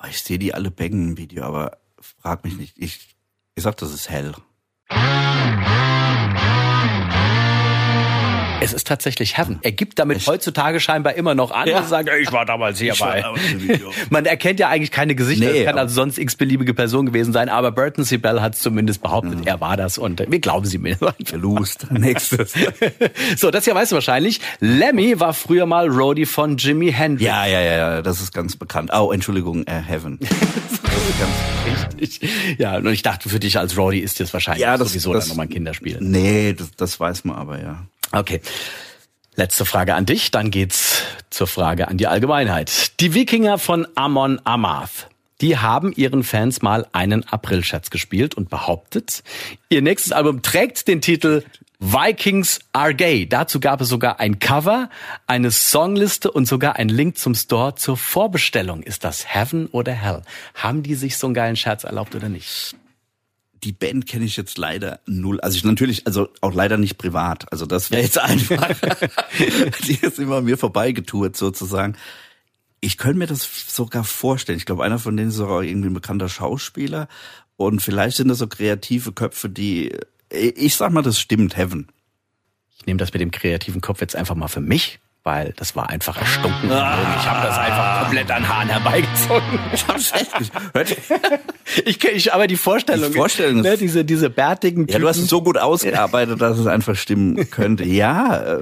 Ich sehe die alle bängen im Video, aber frag mich nicht. Ich, ich sag, das ist Hell. Es ist tatsächlich Heaven. Er gibt damit Echt? heutzutage scheinbar immer noch an ja. und sagt, ich war damals hier bei. Man erkennt ja eigentlich keine Gesichter. Nee, es kann also sonst x-beliebige Person gewesen sein, aber Burton C. Bell hat zumindest behauptet, mhm. er war das und wir glauben sie mir. Verlust. Nächstes. so, das hier weißt du wahrscheinlich. Lemmy war früher mal Roadie von Jimi Hendrix. Ja, ja, ja, das ist ganz bekannt. Oh, Entschuldigung, äh, Heaven. ganz richtig. Ja, und ich dachte, für dich als Roadie ist das wahrscheinlich ja, das, sowieso das, dann nochmal ein Kinderspiel. Nee, das, das weiß man aber, ja. Okay. Letzte Frage an dich, dann geht's zur Frage an die Allgemeinheit. Die Wikinger von Amon Amarth, die haben ihren Fans mal einen Aprilscherz gespielt und behauptet, ihr nächstes Album trägt den Titel Vikings are gay. Dazu gab es sogar ein Cover, eine Songliste und sogar ein Link zum Store zur Vorbestellung. Ist das Heaven oder Hell? Haben die sich so einen geilen Scherz erlaubt oder nicht? Die Band kenne ich jetzt leider null. Also ich natürlich, also auch leider nicht privat. Also das wäre jetzt einfach. die ist immer mir vorbeigetourt sozusagen. ich könnte mir das sogar vorstellen. Ich glaube, einer von denen ist auch irgendwie ein bekannter Schauspieler. Und vielleicht sind das so kreative Köpfe, die, ich sag mal, das stimmt, Heaven. Ich nehme das mit dem kreativen Kopf jetzt einfach mal für mich, weil das war einfach erstunken. Ah. Ich habe das einfach komplett an Haaren herbeigezogen. Ich hab's echt gehört. ich, ich, aber die Vorstellung, die Vorstellung ne, diese, diese bärtigen Typen. Ja, du hast es so gut ausgearbeitet, dass es einfach stimmen könnte. Ja.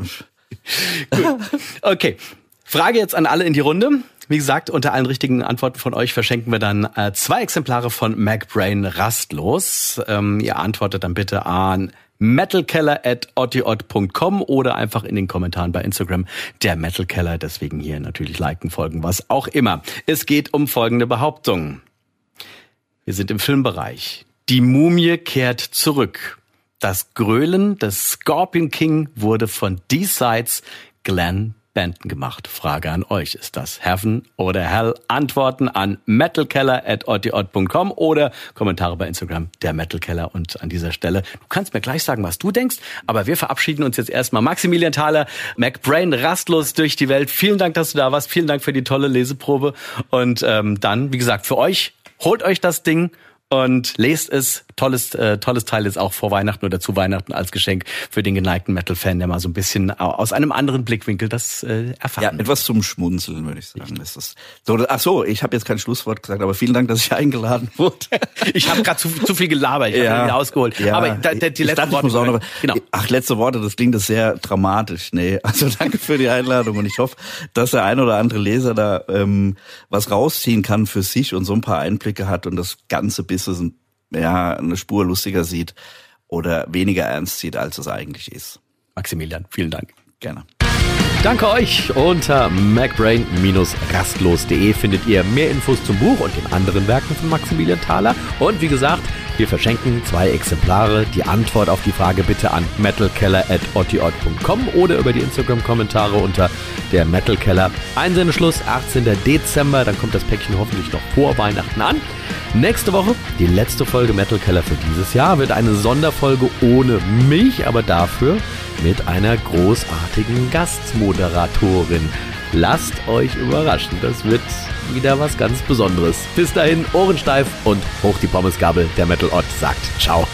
Gut. Okay. Frage jetzt an alle in die Runde. Wie gesagt, unter allen richtigen Antworten von euch verschenken wir dann äh, zwei Exemplare von MacBrain rastlos. Ähm, ihr antwortet dann bitte an metalkeller at otiot.com oder einfach in den Kommentaren bei Instagram der Metalkeller. Deswegen hier natürlich liken, folgen, was auch immer. Es geht um folgende Behauptung. Wir sind im Filmbereich. Die Mumie kehrt zurück. Das Grölen des Scorpion King wurde von D-Sides Glenn Benton gemacht. Frage an euch. Ist das Heaven oder Hell? Antworten an metalkeller.ortiot.com oder Kommentare bei Instagram, der Metalkeller. Und an dieser Stelle, du kannst mir gleich sagen, was du denkst, aber wir verabschieden uns jetzt erstmal. Maximilian Thaler, MacBrain, rastlos durch die Welt. Vielen Dank, dass du da warst. Vielen Dank für die tolle Leseprobe. Und ähm, dann, wie gesagt, für euch, holt euch das Ding und lest es. Tolles, äh, tolles Teil ist auch vor Weihnachten oder zu Weihnachten als Geschenk für den geneigten Metal-Fan, der mal so ein bisschen aus einem anderen Blickwinkel das äh, erfahren. Ja, etwas zum Schmunzeln, würde ich sagen. Ist das so, ach so, ich habe jetzt kein Schlusswort gesagt, aber vielen Dank, dass ich eingeladen wurde. ich habe gerade zu, zu viel gelabert, ich ja, habe ausgeholt. Ja, aber da, da, die letzten Worte. Noch, genau. Ach, letzte Worte, das klingt das sehr dramatisch. Nee, also danke für die Einladung und ich hoffe, dass der ein oder andere Leser da ähm, was rausziehen kann für sich und so ein paar Einblicke hat und das ganze Business ein ja, eine Spur lustiger sieht oder weniger ernst sieht, als es eigentlich ist. Maximilian, vielen Dank. Gerne. Danke euch. Unter macbrain-rastlos.de findet ihr mehr Infos zum Buch und den anderen Werken von Maximilian Thaler. Und wie gesagt, wir verschenken zwei Exemplare. Die Antwort auf die Frage bitte an metalkeller.otiot.com oder über die Instagram-Kommentare unter der Metalkeller. Einsendeschluss 18. Dezember, dann kommt das Päckchen hoffentlich noch vor Weihnachten an. Nächste Woche, die letzte Folge Metal Keller für dieses Jahr, wird eine Sonderfolge ohne mich, aber dafür mit einer großartigen Gastmoderatorin. Lasst euch überraschen, das wird wieder was ganz Besonderes. Bis dahin, Ohrensteif und hoch die Pommesgabel. Der Metal Ott sagt Ciao.